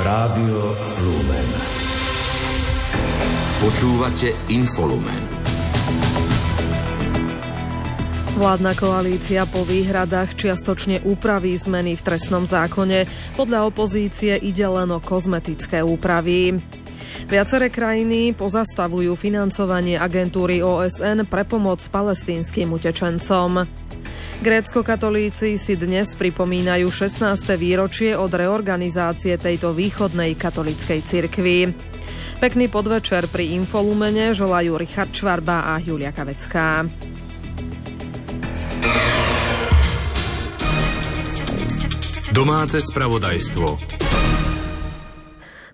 Rádio Lumen. Počúvate Infolumen. Vládna koalícia po výhradách čiastočne úpraví zmeny v trestnom zákone. Podľa opozície ide len o kozmetické úpravy. Viaceré krajiny pozastavujú financovanie agentúry OSN pre pomoc palestínskym utečencom. Grécko-katolíci si dnes pripomínajú 16. výročie od reorganizácie tejto východnej katolíckej cirkvi. Pekný podvečer pri Infolumene želajú Richard Čvarba a Julia Kavecká. Domáce spravodajstvo.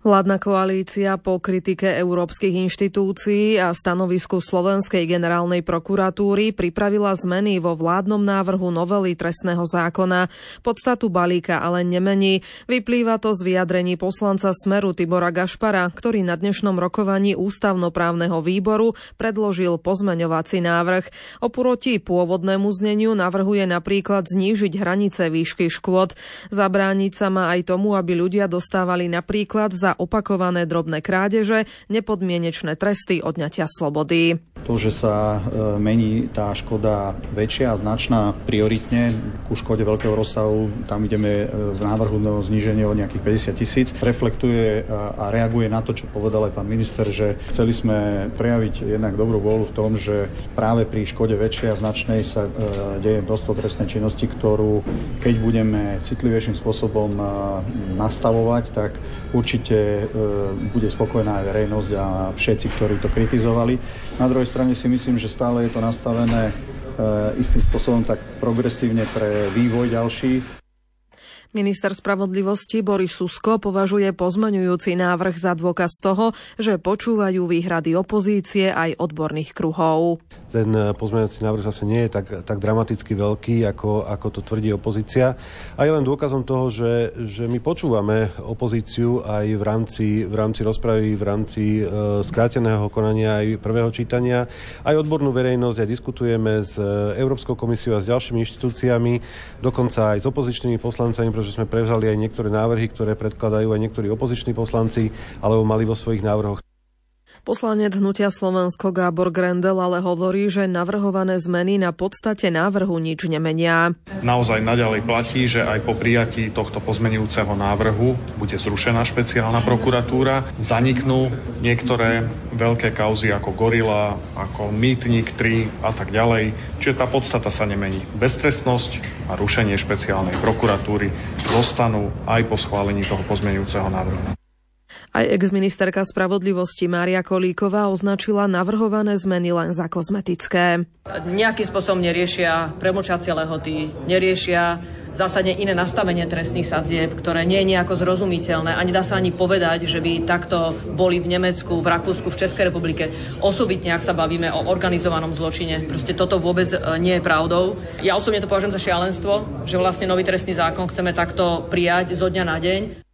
Vládna koalícia po kritike európskych inštitúcií a stanovisku Slovenskej generálnej prokuratúry pripravila zmeny vo vládnom návrhu novely trestného zákona. Podstatu balíka ale nemení. Vyplýva to z vyjadrení poslanca Smeru Tibora Gašpara, ktorý na dnešnom rokovaní ústavnoprávneho výboru predložil pozmeňovací návrh. Oproti pôvodnému zneniu navrhuje napríklad znížiť hranice výšky škôd. Zabrániť sa má aj tomu, aby ľudia dostávali napríklad za opakované drobné krádeže, nepodmienečné tresty odňatia slobody. To, že sa e, mení tá škoda väčšia a značná prioritne ku škode veľkého rozsahu, tam ideme e, v návrhu do zníženie o nejakých 50 tisíc, reflektuje a reaguje na to, čo povedal aj pán minister, že chceli sme prejaviť jednak dobrú vôľu v tom, že práve pri škode väčšej a značnej sa e, deje množstvo trestnej činnosti, ktorú keď budeme citlivejším spôsobom nastavovať, tak určite bude spokojná aj verejnosť a všetci, ktorí to kritizovali. Na druhej si myslím, že stále je to nastavené istým spôsobom tak progresívne pre vývoj ďalší. Minister spravodlivosti Boris Susko považuje pozmeňujúci návrh za dôkaz toho, že počúvajú výhrady opozície aj odborných kruhov. Ten eh, pozmeňujúci návrh zase nie je tak, tak dramaticky veľký, ako, ako to tvrdí opozícia. A je len dôkazom toho, že, že my počúvame opozíciu aj v rámci, v rámci rozpravy, v rámci e, skráteného konania aj prvého čítania. Aj odbornú verejnosť, aj diskutujeme s eh, Európskou komisiou a s ďalšími inštitúciami, dokonca aj s opozičnými poslancami, že sme prevzali aj niektoré návrhy, ktoré predkladajú aj niektorí opoziční poslanci, alebo mali vo svojich návrhoch. Poslanec Hnutia Slovensko Gábor Grendel ale hovorí, že navrhované zmeny na podstate návrhu nič nemenia. Naozaj naďalej platí, že aj po prijatí tohto pozmenujúceho návrhu bude zrušená špeciálna prokuratúra. Zaniknú niektoré veľké kauzy ako Gorila, ako Mýtnik 3 a tak ďalej. Čiže tá podstata sa nemení. Beztrestnosť a rušenie špeciálnej prokuratúry zostanú aj po schválení toho pozmenujúceho návrhu. Aj exministerka spravodlivosti Mária Kolíková označila navrhované zmeny len za kozmetické. Nejakým spôsobom neriešia premočacie lehoty, neriešia zásadne iné nastavenie trestných sadzieb, ktoré nie je nejako zrozumiteľné a nedá sa ani povedať, že by takto boli v Nemecku, v Rakúsku, v Českej republike. Osobitne, ak sa bavíme o organizovanom zločine. Proste toto vôbec e, nie je pravdou. Ja osobne to považujem za šialenstvo, že vlastne nový trestný zákon chceme takto prijať zo dňa na deň.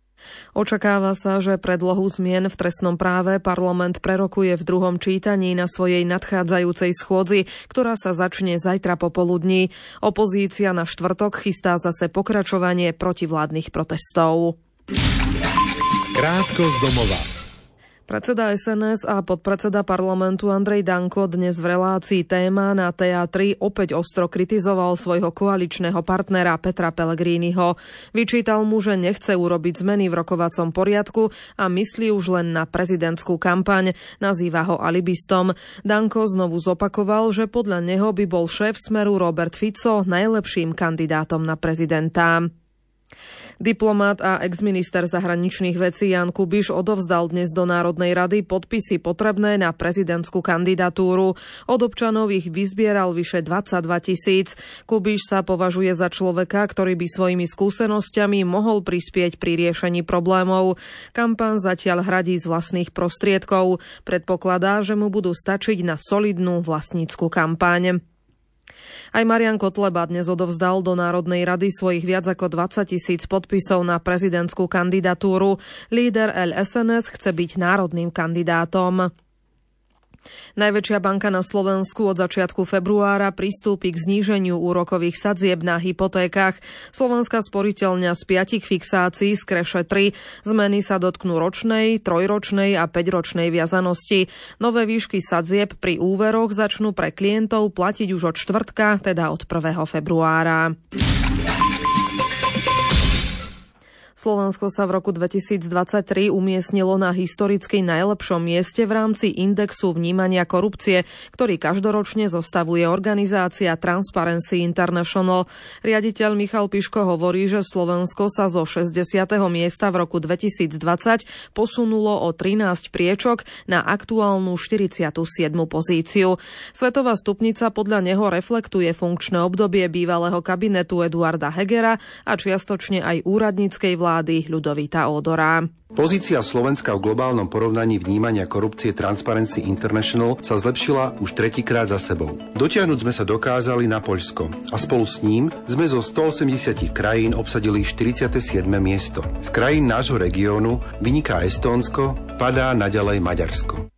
Očakáva sa, že predlohu zmien v trestnom práve parlament prerokuje v druhom čítaní na svojej nadchádzajúcej schôdzi, ktorá sa začne zajtra popoludní. Opozícia na štvrtok chystá zase pokračovanie protivládnych protestov. Krátko z domova. Predseda SNS a podpredseda parlamentu Andrej Danko dnes v relácii téma na teatri opäť ostro kritizoval svojho koaličného partnera Petra Pellegriniho. Vyčítal mu, že nechce urobiť zmeny v rokovacom poriadku a myslí už len na prezidentskú kampaň. Nazýva ho alibistom. Danko znovu zopakoval, že podľa neho by bol šéf smeru Robert Fico najlepším kandidátom na prezidenta. Diplomát a exminister zahraničných vecí Jan Kubiš odovzdal dnes do Národnej rady podpisy potrebné na prezidentskú kandidatúru. Od občanov ich vyzbieral vyše 22 tisíc. Kubiš sa považuje za človeka, ktorý by svojimi skúsenosťami mohol prispieť pri riešení problémov. Kampan zatiaľ hradí z vlastných prostriedkov. Predpokladá, že mu budú stačiť na solidnú vlastnícku kampaň. Aj Marian Kotleba dnes odovzdal do Národnej rady svojich viac ako 20 tisíc podpisov na prezidentskú kandidatúru. Líder LSNS chce byť národným kandidátom. Najväčšia banka na Slovensku od začiatku februára pristúpi k zníženiu úrokových sadzieb na hypotékach. Slovenská sporiteľňa z piatich fixácií z kreše 3. Zmeny sa dotknú ročnej, trojročnej a päťročnej viazanosti. Nové výšky sadzieb pri úveroch začnú pre klientov platiť už od štvrtka, teda od 1. februára. Slovensko sa v roku 2023 umiestnilo na historicky najlepšom mieste v rámci indexu vnímania korupcie, ktorý každoročne zostavuje organizácia Transparency International. Riaditeľ Michal Piško hovorí, že Slovensko sa zo 60. miesta v roku 2020 posunulo o 13 priečok na aktuálnu 47. pozíciu. Svetová stupnica podľa neho reflektuje funkčné obdobie bývalého kabinetu Eduarda Hegera a čiastočne aj úradníckej vlády vlády Ľudovita Ódora. Pozícia Slovenska v globálnom porovnaní vnímania korupcie Transparency International sa zlepšila už tretíkrát za sebou. Dotiahnuť sme sa dokázali na Poľsko a spolu s ním sme zo 180 krajín obsadili 47. miesto. Z krajín nášho regiónu vyniká Estónsko, padá naďalej Maďarsko.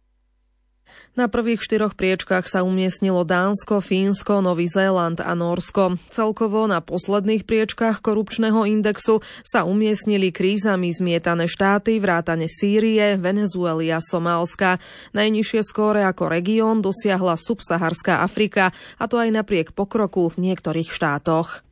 Na prvých štyroch priečkách sa umiestnilo Dánsko, Fínsko, Nový Zéland a Norsko. Celkovo na posledných priečkách korupčného indexu sa umiestnili krízami zmietané štáty, vrátane Sýrie, Venezuely a Somálska. Najnižšie skóre ako región dosiahla subsaharská Afrika, a to aj napriek pokroku v niektorých štátoch.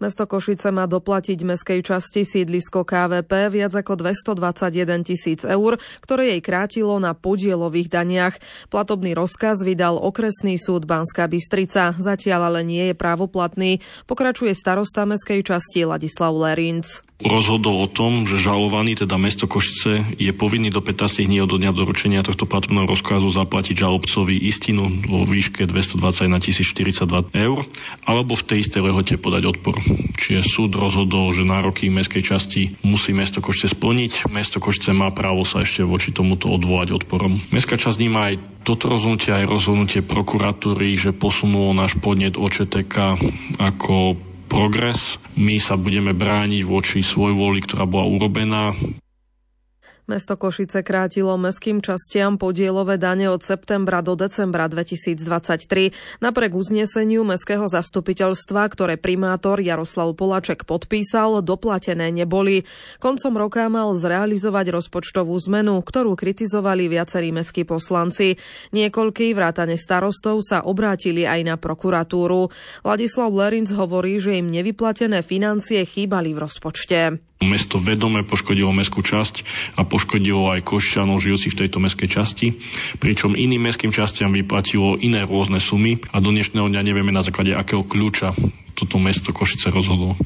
Mesto Košice má doplatiť meskej časti sídlisko KVP viac ako 221 tisíc eur, ktoré jej krátilo na podielových daniach. Platobný rozkaz vydal okresný súd Banská Bystrica, zatiaľ ale nie je právoplatný. Pokračuje starosta meskej časti Ladislav Lerinc rozhodol o tom, že žalovaný, teda mesto Košice, je povinný do 15 dní od dňa doručenia tohto platobného rozkazu zaplatiť žalobcovi istinu vo výške 221 042 eur, alebo v tej istej lehote podať odpor. Čiže súd rozhodol, že nároky mestskej časti musí mesto Košice splniť. Mesto Košice má právo sa ešte voči tomuto odvolať odporom. Mestská časť vníma aj toto rozhodnutie, aj rozhodnutie prokuratúry, že posunulo náš podnet OČTK ako progres. My sa budeme brániť voči svoj voli, ktorá bola urobená. Mesto Košice krátilo meským častiam podielové dane od septembra do decembra 2023. Napriek uzneseniu mestského zastupiteľstva, ktoré primátor Jaroslav Polaček podpísal, doplatené neboli. Koncom roka mal zrealizovať rozpočtovú zmenu, ktorú kritizovali viacerí mestskí poslanci. Niekoľký vrátane starostov sa obrátili aj na prokuratúru. Ladislav Lerinc hovorí, že im nevyplatené financie chýbali v rozpočte. Mesto vedome poškodilo mestskú časť a poškodilo aj košťanov žijúcich v tejto mestskej časti, pričom iným mestským častiam vyplatilo iné rôzne sumy a do dnešného dňa nevieme na základe akého kľúča toto mesto Košice rozhodlo.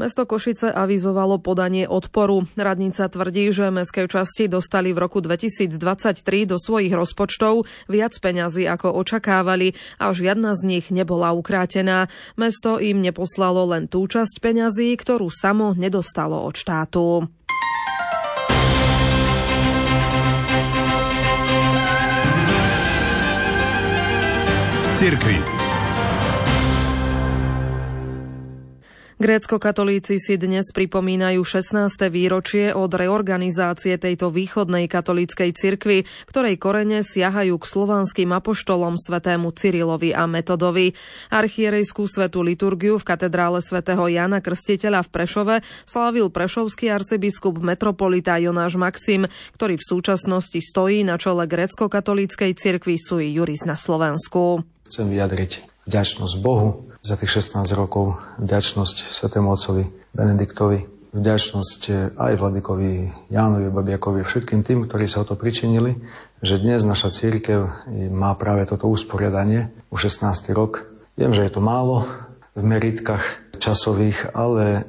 Mesto Košice avizovalo podanie odporu. Radnica tvrdí, že mestské časti dostali v roku 2023 do svojich rozpočtov viac peňazí ako očakávali a žiadna z nich nebola ukrátená. Mesto im neposlalo len tú časť peňazí, ktorú samo nedostalo od štátu. Z. Grécko-katolíci si dnes pripomínajú 16. výročie od reorganizácie tejto východnej katolíckej cirkvi, ktorej korene siahajú k slovanským apoštolom svetému Cyrilovi a Metodovi. Archierejskú svetú liturgiu v katedrále svätého Jana Krstiteľa v Prešove slávil prešovský arcibiskup metropolita Jonáš Maxim, ktorý v súčasnosti stojí na čele grécko-katolíckej cirkvi Sui Juris na Slovensku. Chcem vyjadriť vďačnosť Bohu za tých 16 rokov, vďačnosť svetému otcovi Benediktovi, vďačnosť aj Vladikovi Jánovi Babiakovi, všetkým tým, ktorí sa o to pričinili, že dnes naša církev má práve toto usporiadanie, už 16. rok. Viem, že je to málo v meritkách časových, ale e,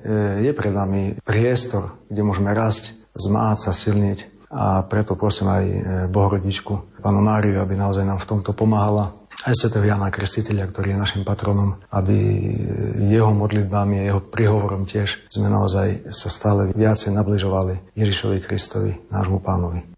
je pred nami priestor, kde môžeme rásť, zmáhať sa, silniť. A preto prosím aj e, Bohorodičku, pánu Máriu, aby naozaj nám v tomto pomáhala, aj svätého Jana Krstiteľa, ktorý je našim patronom, aby jeho modlitbami a jeho prihovorom tiež sme naozaj sa stále viacej nabližovali Ježišovi Kristovi, nášmu pánovi.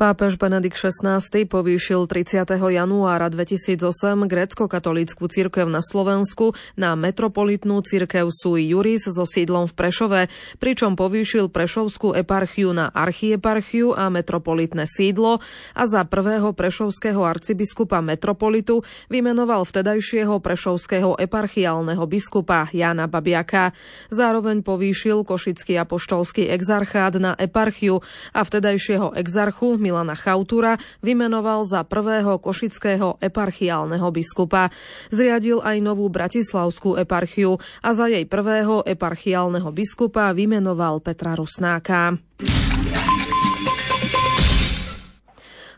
Pápež Benedikt XVI povýšil 30. januára 2008 grécko-katolícku cirkev na Slovensku na metropolitnú cirkev Sui Juris so sídlom v Prešove, pričom povýšil Prešovskú eparchiu na archieparchiu a metropolitné sídlo a za prvého prešovského arcibiskupa metropolitu vymenoval vtedajšieho prešovského eparchiálneho biskupa Jana Babiaka. Zároveň povýšil košický apoštolský exarchát na eparchiu a vtedajšieho exarchu Milana Chautura vymenoval za prvého košického eparchiálneho biskupa. Zriadil aj novú bratislavskú eparchiu a za jej prvého eparchiálneho biskupa vymenoval Petra Rusnáka.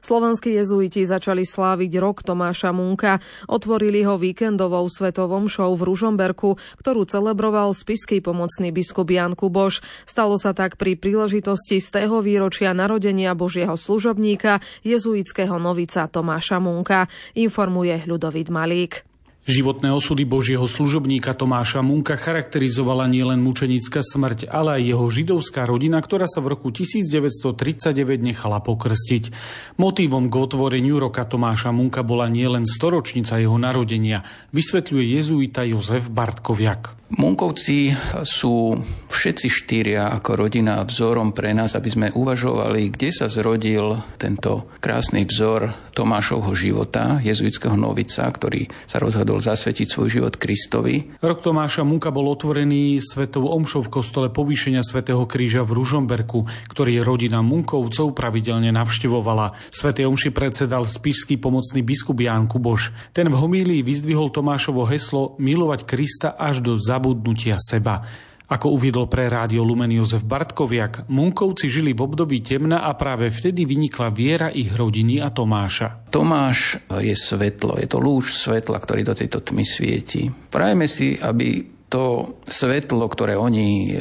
Slovenskí jezuiti začali sláviť rok Tomáša Munka. Otvorili ho víkendovou svetovom show v Ružomberku, ktorú celebroval spisky pomocný biskup Jan Kuboš. Stalo sa tak pri príležitosti z tého výročia narodenia Božieho služobníka, jezuitského novica Tomáša Munka, informuje Ľudovít Malík. Životné osudy Božieho služobníka Tomáša Munka charakterizovala nielen mučenická smrť, ale aj jeho židovská rodina, ktorá sa v roku 1939 nechala pokrstiť. Motívom k otvoreniu roka Tomáša Munka bola nielen storočnica jeho narodenia, vysvetľuje jezuita Jozef Bartkoviak. Munkovci sú všetci štyria ako rodina vzorom pre nás, aby sme uvažovali, kde sa zrodil tento krásny vzor Tomášovho života, jezuitského novica, ktorý sa rozhodol zasvetiť svoj život Kristovi. Rok Tomáša Munka bol otvorený svetou omšou v kostole povýšenia svätého kríža v Ružomberku, ktorý rodina Munkovcov pravidelne navštevovala. Svetej omši predsedal spišský pomocný biskup Ján Kuboš. Ten v homílii vyzdvihol Tomášovo heslo milovať Krista až do zab zabudnutia seba. Ako uviedol pre rádio Lumen Jozef Bartkoviak, Munkovci žili v období temna a práve vtedy vynikla viera ich rodiny a Tomáša. Tomáš je svetlo, je to lúč svetla, ktorý do tejto tmy svieti. Prajeme si, aby to svetlo, ktoré oni e,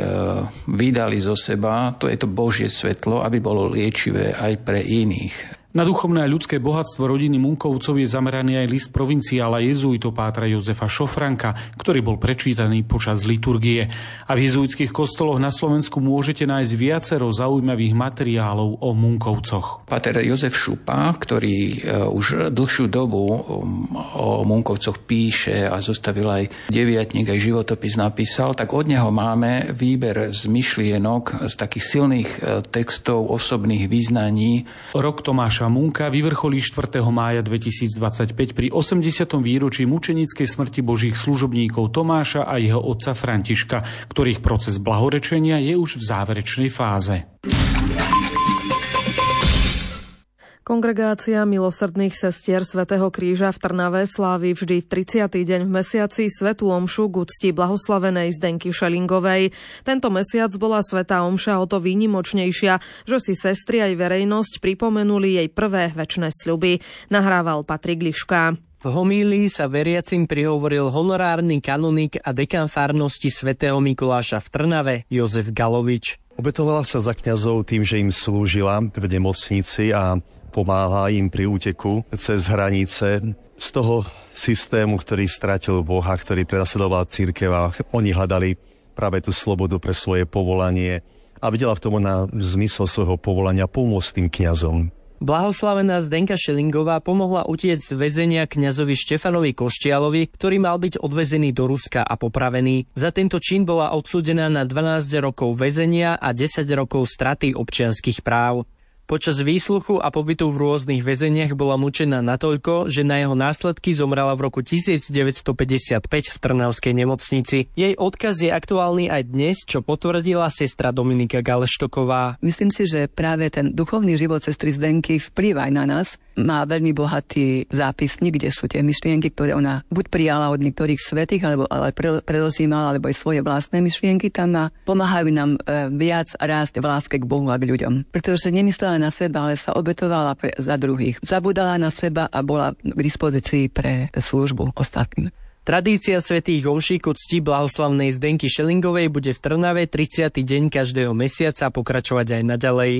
vydali zo seba, to je to Božie svetlo, aby bolo liečivé aj pre iných. Na duchovné a ľudské bohatstvo rodiny Munkovcov je zameraný aj list provinciála jezuitopátra Jozefa Šofranka, ktorý bol prečítaný počas liturgie. A v jezuitských kostoloch na Slovensku môžete nájsť viacero zaujímavých materiálov o Munkovcoch. Pater Jozef Šupa, ktorý e, už dlhšiu dobu um, o Munkovcoch píše a zostavil aj deviatník, aj životopis napísal, tak od neho máme výber z myšlienok, z takých silných e, textov, osobných význaní. Rok Tomáša Tomáša Munka vyvrcholí 4. mája 2025 pri 80. výročí mučenickej smrti božích služobníkov Tomáša a jeho otca Františka, ktorých proces blahorečenia je už v záverečnej fáze. Kongregácia milosrdných sestier Svetého kríža v Trnave slávi vždy v 30. deň v mesiaci Svetú omšu k úcti blahoslavenej Zdenky Šelingovej. Tento mesiac bola Svetá omša o to výnimočnejšia, že si sestry aj verejnosť pripomenuli jej prvé väčšie sľuby. Nahrával Patrik Liška. V homílii sa veriacim prihovoril honorárny kanonik a dekan farnosti svätého Mikuláša v Trnave Jozef Galovič. Obetovala sa za kňazov tým, že im slúžila v nemocnici a pomáha im pri úteku cez hranice z toho systému, ktorý stratil Boha, ktorý prenasledoval církev a oni hľadali práve tú slobodu pre svoje povolanie a videla v tom na zmysel svojho povolania pomôcť tým kňazom. Blahoslavená Zdenka Šelingová pomohla utiec z väzenia kňazovi Štefanovi Koštialovi, ktorý mal byť odvezený do Ruska a popravený. Za tento čin bola odsúdená na 12 rokov väzenia a 10 rokov straty občianských práv. Počas výsluchu a pobytu v rôznych väzeniach bola mučená natoľko, že na jeho následky zomrela v roku 1955 v Trnavskej nemocnici. Jej odkaz je aktuálny aj dnes, čo potvrdila sestra Dominika Galeštoková. Myslím si, že práve ten duchovný život sestry Zdenky vplýva aj na nás. Má veľmi bohatý zápisník, kde sú tie myšlienky, ktoré ona buď prijala od niektorých svetých, alebo ale prerozímala, alebo aj svoje vlastné myšlienky tam má. Pomáhajú nám e, viac rásť v láske k Bohu a k ľuďom. Pretože nemyslela na seba, ale sa obetovala pre, za druhých. Zabudala na seba a bola k dispozícii pre službu ostatným. Tradícia svätých omší ku cti blahoslavnej Zdenky Šelingovej bude v Trnave 30. deň každého mesiaca pokračovať aj naďalej.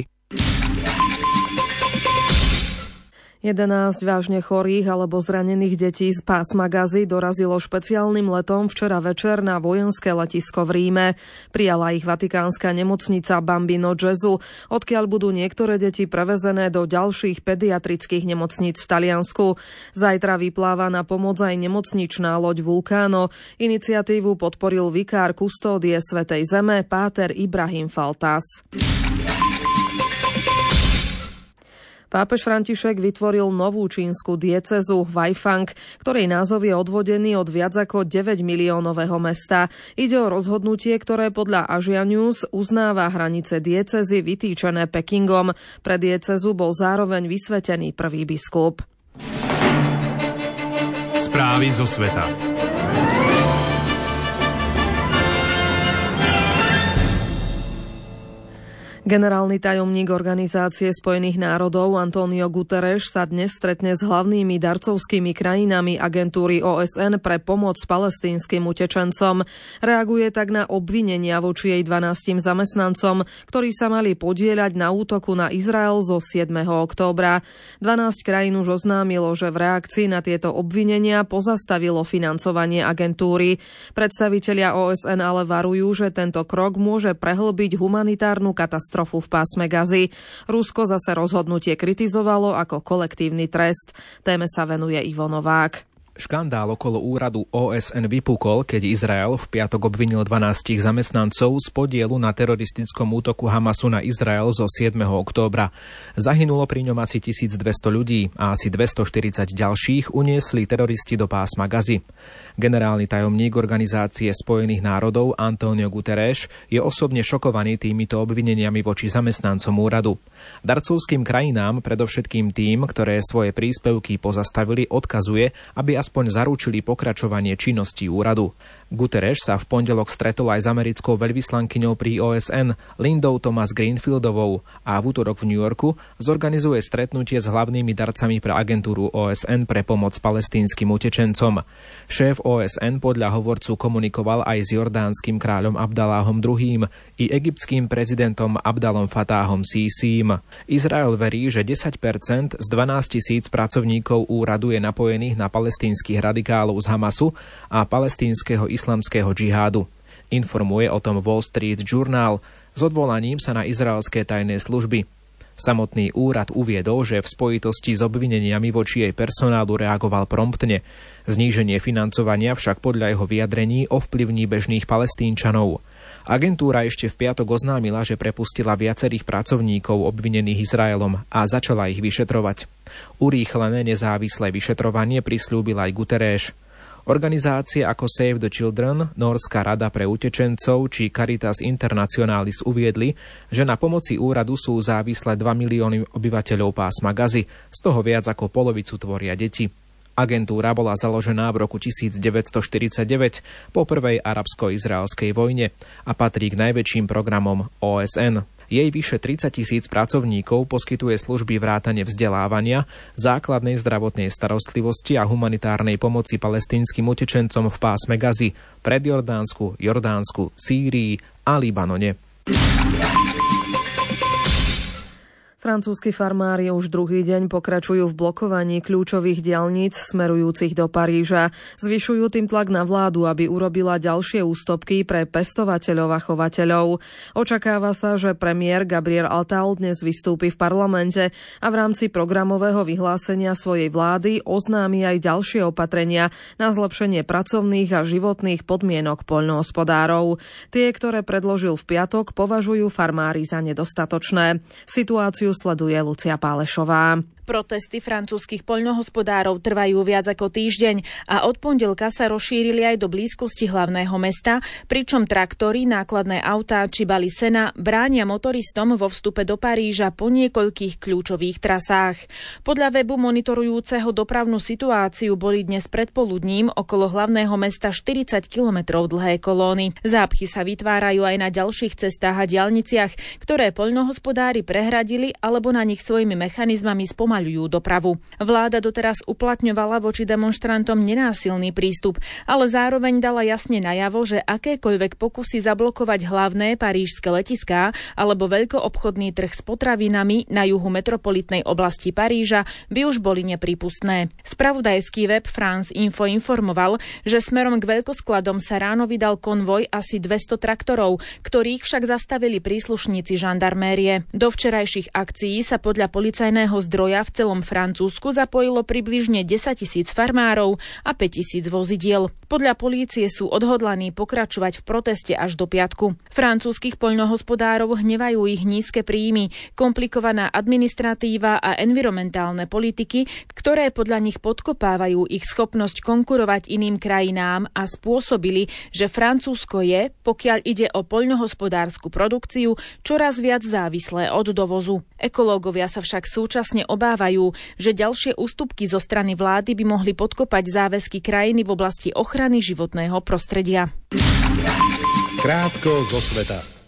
11 vážne chorých alebo zranených detí z pásma Gazy dorazilo špeciálnym letom včera večer na vojenské letisko v Ríme. Prijala ich vatikánska nemocnica Bambino Gesù, odkiaľ budú niektoré deti prevezené do ďalších pediatrických nemocníc v Taliansku. Zajtra vypláva na pomoc aj nemocničná loď Vulkáno. Iniciatívu podporil vikár kustódie Svetej Zeme Páter Ibrahim Faltas. Pápež František vytvoril novú čínsku diecezu Weifang, ktorej názov je odvodený od viac ako 9 miliónového mesta. Ide o rozhodnutie, ktoré podľa Asia News uznáva hranice diecezy vytýčené Pekingom. Pre diecezu bol zároveň vysvetený prvý biskup. Správy zo sveta. Generálny tajomník Organizácie spojených národov Antonio Guterres sa dnes stretne s hlavnými darcovskými krajinami agentúry OSN pre pomoc palestínskym utečencom. Reaguje tak na obvinenia voči jej 12 zamestnancom, ktorí sa mali podieľať na útoku na Izrael zo 7. októbra. 12 krajín už oznámilo, že v reakcii na tieto obvinenia pozastavilo financovanie agentúry. Predstavitelia OSN ale varujú, že tento krok môže prehlbiť humanitárnu katastrofu katastrofu v pásme Gazy. Rusko zase rozhodnutie kritizovalo ako kolektívny trest. Téme sa venuje Ivo Novák. Škandál okolo úradu OSN vypukol, keď Izrael v piatok obvinil 12 zamestnancov z podielu na teroristickom útoku Hamasu na Izrael zo 7. októbra. Zahynulo pri ňom asi 1200 ľudí a asi 240 ďalších uniesli teroristi do pásma Gazy. Generálny tajomník Organizácie spojených národov Antonio Guterres je osobne šokovaný týmito obvineniami voči zamestnancom úradu. Darcovským krajinám, predovšetkým tým, ktoré svoje príspevky pozastavili, odkazuje, aby aspoň zaručili pokračovanie činnosti úradu. Guterres sa v pondelok stretol aj s americkou veľvyslankyňou pri OSN Lindou Thomas Greenfieldovou a v útorok v New Yorku zorganizuje stretnutie s hlavnými darcami pre agentúru OSN pre pomoc palestínskym utečencom. Šéf OSN podľa hovorcu komunikoval aj s jordánskym kráľom Abdaláhom II i egyptským prezidentom Abdalom Fatáhom Sísím. Izrael verí, že 10% z 12 tisíc pracovníkov úradu je napojených na palestínskych radikálov z Hamasu a palestínskeho islamského džihádu. Informuje o tom Wall Street Journal s odvolaním sa na izraelské tajné služby. Samotný úrad uviedol, že v spojitosti s obvineniami voči jej personálu reagoval promptne. Zníženie financovania však podľa jeho vyjadrení ovplyvní bežných palestínčanov. Agentúra ešte v piatok oznámila, že prepustila viacerých pracovníkov obvinených Izraelom a začala ich vyšetrovať. Urýchlené nezávislé vyšetrovanie prislúbil aj Guterres. Organizácie ako Save the Children, Norská rada pre utečencov či Caritas Internationalis uviedli, že na pomoci úradu sú závislé 2 milióny obyvateľov pásma Gazy, z toho viac ako polovicu tvoria deti. Agentúra bola založená v roku 1949 po prvej arabsko-izraelskej vojne a patrí k najväčším programom OSN. Jej vyše 30 tisíc pracovníkov poskytuje služby vrátane vzdelávania, základnej zdravotnej starostlivosti a humanitárnej pomoci palestínskym utečencom v pásme Gazy, pred Jordánsku, Jordánsku, Sýrii a Libanone. Francúzski farmári už druhý deň pokračujú v blokovaní kľúčových dialníc smerujúcich do Paríža. Zvyšujú tým tlak na vládu, aby urobila ďalšie ústupky pre pestovateľov a chovateľov. Očakáva sa, že premiér Gabriel Attal dnes vystúpi v parlamente a v rámci programového vyhlásenia svojej vlády oznámi aj ďalšie opatrenia na zlepšenie pracovných a životných podmienok poľnohospodárov. Tie, ktoré predložil v piatok, považujú farmári za nedostatočné. Situáciu sleduje Lucia Pálešová. Protesty francúzskych poľnohospodárov trvajú viac ako týždeň a od pondelka sa rozšírili aj do blízkosti hlavného mesta, pričom traktory, nákladné autá či bali sena bránia motoristom vo vstupe do Paríža po niekoľkých kľúčových trasách. Podľa webu monitorujúceho dopravnú situáciu boli dnes predpoludním okolo hlavného mesta 40 kilometrov dlhé kolóny. Zápchy sa vytvárajú aj na ďalších cestách a dialniciach, ktoré poľnohospodári prehradili alebo na nich svojimi mechanizmami spomalili spomaľujú dopravu. Vláda doteraz uplatňovala voči demonstrantom nenásilný prístup, ale zároveň dala jasne najavo, že akékoľvek pokusy zablokovať hlavné parížske letiská alebo veľkoobchodný trh s potravinami na juhu metropolitnej oblasti Paríža by už boli neprípustné. Spravodajský web France Info informoval, že smerom k veľkoskladom sa ráno vydal konvoj asi 200 traktorov, ktorých však zastavili príslušníci žandarmérie. Do včerajších akcií sa podľa policajného zdroja v celom Francúzsku zapojilo približne 10 tisíc farmárov a 5 tisíc vozidiel. Podľa polície sú odhodlaní pokračovať v proteste až do piatku. Francúzskych poľnohospodárov hnevajú ich nízke príjmy, komplikovaná administratíva a environmentálne politiky, ktoré podľa nich podkopávajú ich schopnosť konkurovať iným krajinám a spôsobili, že Francúzsko je, pokiaľ ide o poľnohospodárskú produkciu, čoraz viac závislé od dovozu. Ekológovia sa však súčasne obávajú, že ďalšie ústupky zo strany vlády by mohli podkopať záväzky krajiny v oblasti ochrany životného prostredia. Krátko zo sveta.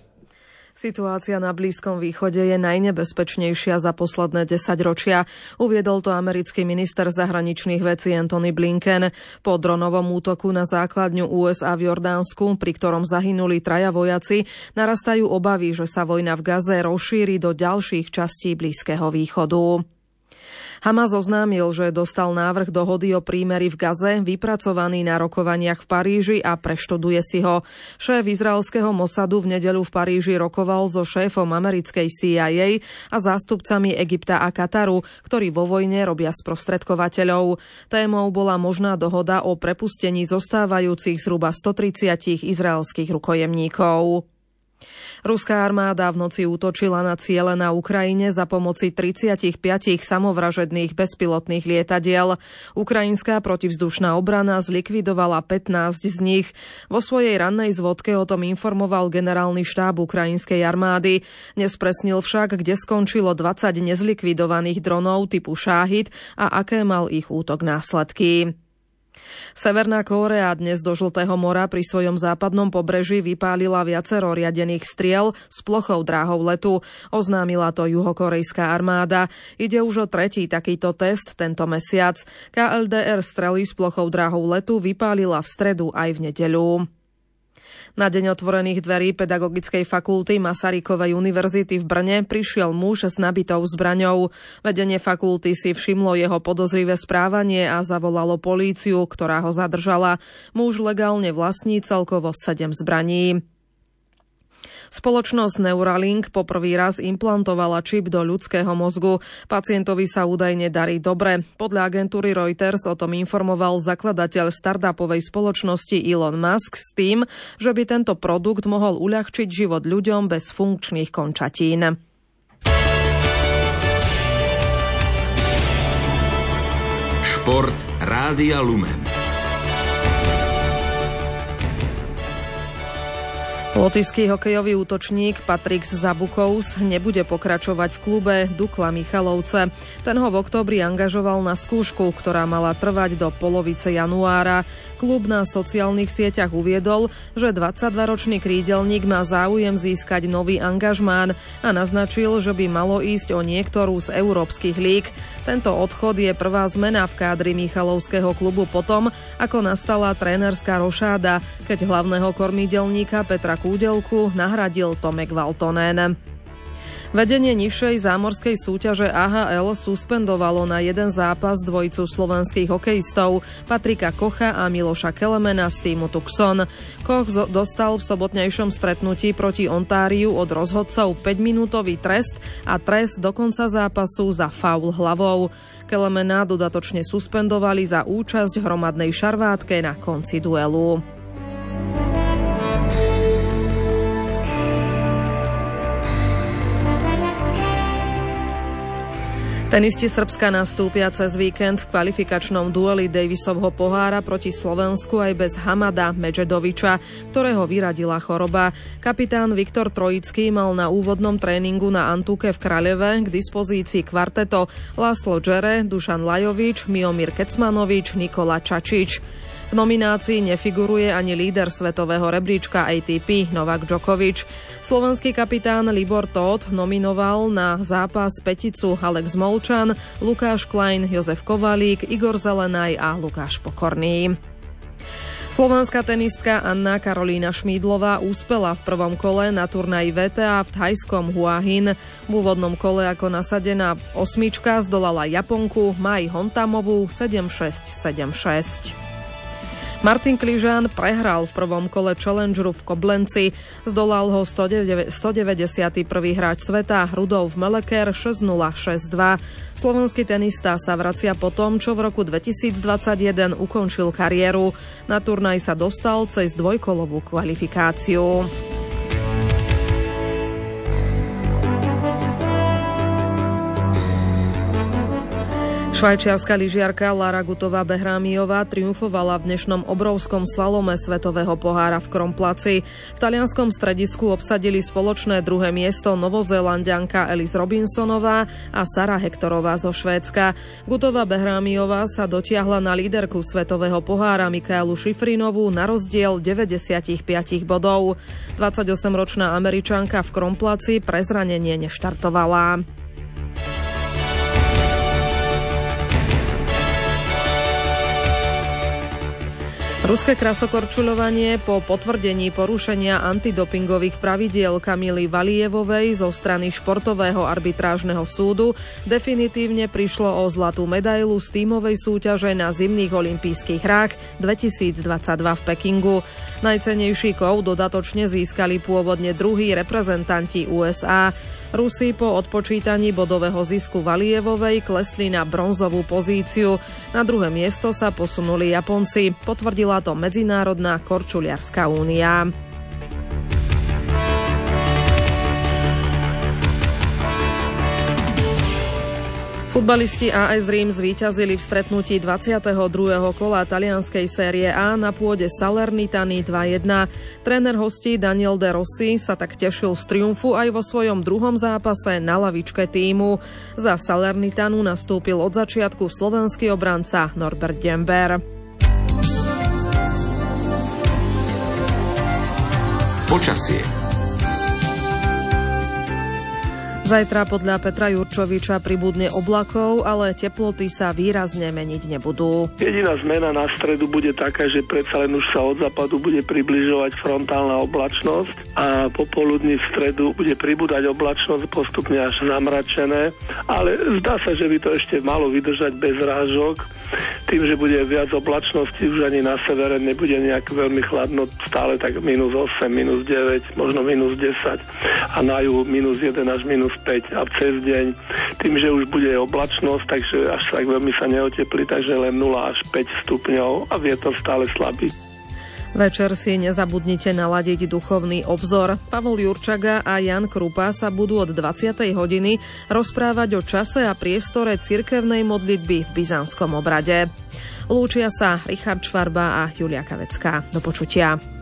Situácia na Blízkom východe je najnebezpečnejšia za posledné 10 ročia. Uviedol to americký minister zahraničných vecí Anthony Blinken. Po dronovom útoku na základňu USA v Jordánsku, pri ktorom zahynuli traja vojaci, narastajú obavy, že sa vojna v Gaze rozšíri do ďalších častí Blízkeho východu. Hamas oznámil, že dostal návrh dohody o prímeri v Gaze, vypracovaný na rokovaniach v Paríži a preštuduje si ho. Šéf izraelského Mosadu v nedeľu v Paríži rokoval so šéfom americkej CIA a zástupcami Egypta a Kataru, ktorí vo vojne robia sprostredkovateľov. Témou bola možná dohoda o prepustení zostávajúcich zhruba 130 izraelských rukojemníkov. Ruská armáda v noci útočila na ciele na Ukrajine za pomoci 35 samovražedných bezpilotných lietadiel. Ukrajinská protivzdušná obrana zlikvidovala 15 z nich. Vo svojej rannej zvodke o tom informoval generálny štáb ukrajinskej armády. Nespresnil však, kde skončilo 20 nezlikvidovaných dronov typu Šáhid a aké mal ich útok následky. Severná Kórea dnes do Žltého mora pri svojom západnom pobreží vypálila viacero riadených striel s plochou dráhou letu. Oznámila to juhokorejská armáda. Ide už o tretí takýto test tento mesiac. KLDR strely s plochou dráhou letu vypálila v stredu aj v nedeľu. Na deň otvorených dverí Pedagogickej fakulty Masarykovej univerzity v Brne prišiel muž s nabitou zbraňou. Vedenie fakulty si všimlo jeho podozrivé správanie a zavolalo políciu, ktorá ho zadržala. Muž legálne vlastní celkovo 7 zbraní. Spoločnosť Neuralink poprvý raz implantovala čip do ľudského mozgu. Pacientovi sa údajne darí dobre. Podľa agentúry Reuters o tom informoval zakladateľ startupovej spoločnosti Elon Musk s tým, že by tento produkt mohol uľahčiť život ľuďom bez funkčných končatín. Šport Rádia Lumen. Lotyský hokejový útočník Patrik Zabukous nebude pokračovať v klube Dukla Michalovce. Ten ho v októbri angažoval na skúšku, ktorá mala trvať do polovice januára. Klub na sociálnych sieťach uviedol, že 22-ročný krídelník má záujem získať nový angažmán a naznačil, že by malo ísť o niektorú z európskych lík. Tento odchod je prvá zmena v kádri Michalovského klubu potom, ako nastala trénerská rošáda, keď hlavného kormidelníka Petra Kúdelku nahradil Tomek Valtonen. Vedenie nižšej zámorskej súťaže AHL suspendovalo na jeden zápas dvojicu slovenských hokejistov Patrika Kocha a Miloša Kelemena z týmu Tucson. Koch dostal v sobotnejšom stretnutí proti Ontáriu od rozhodcov 5-minútový trest a trest do konca zápasu za faul hlavou. Kelemena dodatočne suspendovali za účasť hromadnej šarvátke na konci duelu. Tenisti Srbska nastúpia cez víkend v kvalifikačnom dueli Davisovho pohára proti Slovensku aj bez Hamada Medžedoviča, ktorého vyradila choroba. Kapitán Viktor Trojický mal na úvodnom tréningu na Antuke v Kraľeve k dispozícii kvarteto Laslo Džere, Dušan Lajovič, Miomir Kecmanovič, Nikola Čačič. V nominácii nefiguruje ani líder svetového rebríčka ATP Novak Djokovic. Slovenský kapitán Libor Todt nominoval na zápas peticu Alex Molčan, Lukáš Klein, Jozef Kovalík, Igor Zelenaj a Lukáš Pokorný. Slovenská tenistka Anna Karolína Šmídlová úspela v prvom kole na turnaji VTA v thajskom Huahin. V úvodnom kole ako nasadená osmička zdolala Japonku Mai Hontamovú 7-6, 7-6. Martin Kližán prehral v prvom kole Challengeru v Koblenci. Zdolal ho 191. hráč sveta Rudolf Meleker 6-0, 6-2. Slovenský tenista sa vracia po tom, čo v roku 2021 ukončil kariéru. Na turnaj sa dostal cez dvojkolovú kvalifikáciu. Švajčiarska lyžiarka Lara Gutová Behrámiová triumfovala v dnešnom obrovskom slalome Svetového pohára v Kromplaci. V talianskom stredisku obsadili spoločné druhé miesto novozélandianka Elis Robinsonová a Sara Hektorová zo Švédska. Gutová Behrámiová sa dotiahla na líderku Svetového pohára Mikaelu Šifrinovú na rozdiel 95 bodov. 28-ročná Američanka v Kromplaci pre zranenie neštartovala. Ruské krasokorčuľovanie po potvrdení porušenia antidopingových pravidiel Kamily Valievovej zo strany športového arbitrážneho súdu definitívne prišlo o zlatú medailu z tímovej súťaže na zimných olympijských hrách 2022 v Pekingu. Najcenejší kov dodatočne získali pôvodne druhí reprezentanti USA. Rusi po odpočítaní bodového zisku Valievovej klesli na bronzovú pozíciu. Na druhé miesto sa posunuli Japonci. Potvrdila to Medzinárodná korčuliarská únia. Futbalisti AS Rím zvíťazili v stretnutí 22. kola talianskej série A na pôde Salernitany 2-1. Tréner hostí Daniel De Rossi sa tak tešil z triumfu aj vo svojom druhom zápase na lavičke týmu. Za Salernitanu nastúpil od začiatku slovenský obranca Norbert Dember. Počasie Zajtra podľa Petra Jurčoviča pribudne oblakov, ale teploty sa výrazne meniť nebudú. Jediná zmena na stredu bude taká, že predsa len už sa od západu bude približovať frontálna oblačnosť a popoludní v stredu bude pribúdať oblačnosť postupne až zamračené, ale zdá sa, že by to ešte malo vydržať bez rážok. Tým, že bude viac oblačnosti, už ani na severe nebude nejak veľmi chladno, stále tak minus 8, minus 9, možno minus 10 a na juhu minus 1 až minus 5 a cez deň, tým, že už bude oblačnosť, takže až tak veľmi sa neoteplí, takže len 0 až 5 stupňov a vietor stále slabý. Večer si nezabudnite naladiť duchovný obzor. Pavol Jurčaga a Jan Krupa sa budú od 20. hodiny rozprávať o čase a priestore cirkevnej modlitby v Byzantskom obrade. Lúčia sa Richard Švarba a Julia Kavecká. Do počutia.